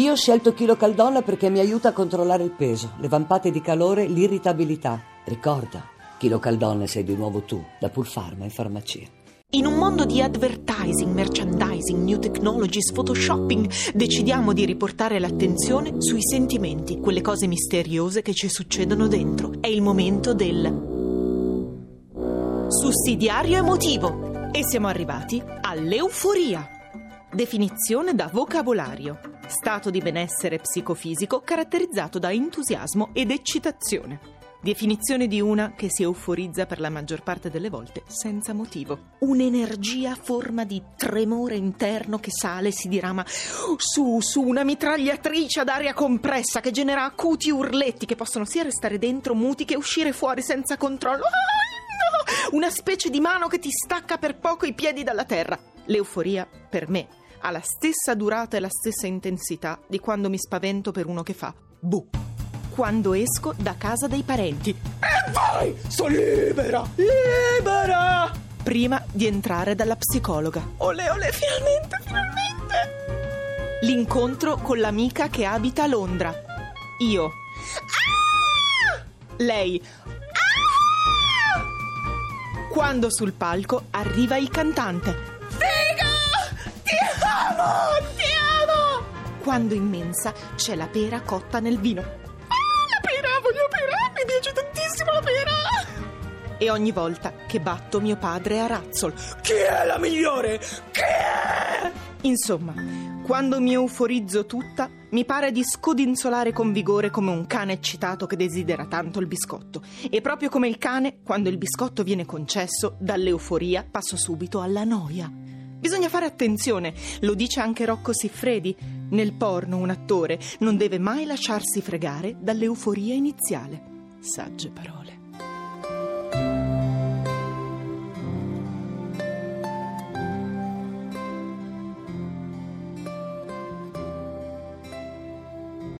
Io ho scelto Chilo Caldonna perché mi aiuta a controllare il peso, le vampate di calore, l'irritabilità. Ricorda, Chilo Caldonna sei di nuovo tu, da Pulpharma in farmacia. In un mondo di advertising, merchandising, new technologies, photoshopping, decidiamo di riportare l'attenzione sui sentimenti, quelle cose misteriose che ci succedono dentro. È il momento del sussidiario emotivo e siamo arrivati all'euforia. Definizione da vocabolario. Stato di benessere psicofisico caratterizzato da entusiasmo ed eccitazione. Definizione di una che si euforizza per la maggior parte delle volte senza motivo. Un'energia a forma di tremore interno che sale e si dirama su, su una mitragliatrice ad aria compressa che genera acuti urletti che possono sia restare dentro muti che uscire fuori senza controllo. Ah! Una specie di mano che ti stacca per poco i piedi dalla terra. L'euforia, per me, ha la stessa durata e la stessa intensità di quando mi spavento per uno che fa buh quando esco da casa dei parenti. E vai! Sono libera! Libera! Prima di entrare dalla psicologa. Ole, ole, finalmente, finalmente! L'incontro con l'amica che abita a Londra. Io. Ah! Lei. Ah! Quando sul palco arriva il cantante. Amo! Ti amo! Quando in mensa c'è la pera cotta nel vino piace tantissimo la pera! E ogni volta che batto mio padre a razzol. Chi è la migliore? Chi è? Insomma, quando mi euforizzo tutta, mi pare di scodinzolare con vigore come un cane eccitato che desidera tanto il biscotto. E proprio come il cane, quando il biscotto viene concesso, dall'euforia passo subito alla noia. Bisogna fare attenzione, lo dice anche Rocco Siffredi. Nel porno un attore non deve mai lasciarsi fregare dall'euforia iniziale sagge parole.